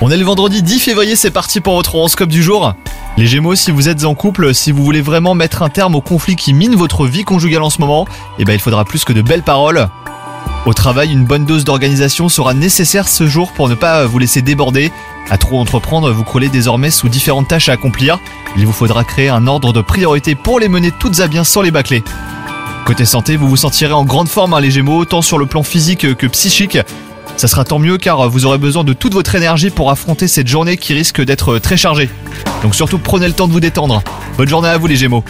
On est le vendredi 10 février, c'est parti pour votre horoscope du jour. Les Gémeaux, si vous êtes en couple, si vous voulez vraiment mettre un terme au conflit qui mine votre vie conjugale en ce moment, eh ben il faudra plus que de belles paroles. Au travail, une bonne dose d'organisation sera nécessaire ce jour pour ne pas vous laisser déborder. À trop entreprendre, vous croulez désormais sous différentes tâches à accomplir. Il vous faudra créer un ordre de priorité pour les mener toutes à bien sans les bâcler. Côté santé, vous vous sentirez en grande forme, hein, les Gémeaux, tant sur le plan physique que psychique. Ça sera tant mieux car vous aurez besoin de toute votre énergie pour affronter cette journée qui risque d'être très chargée. Donc surtout prenez le temps de vous détendre. Bonne journée à vous les Gémeaux.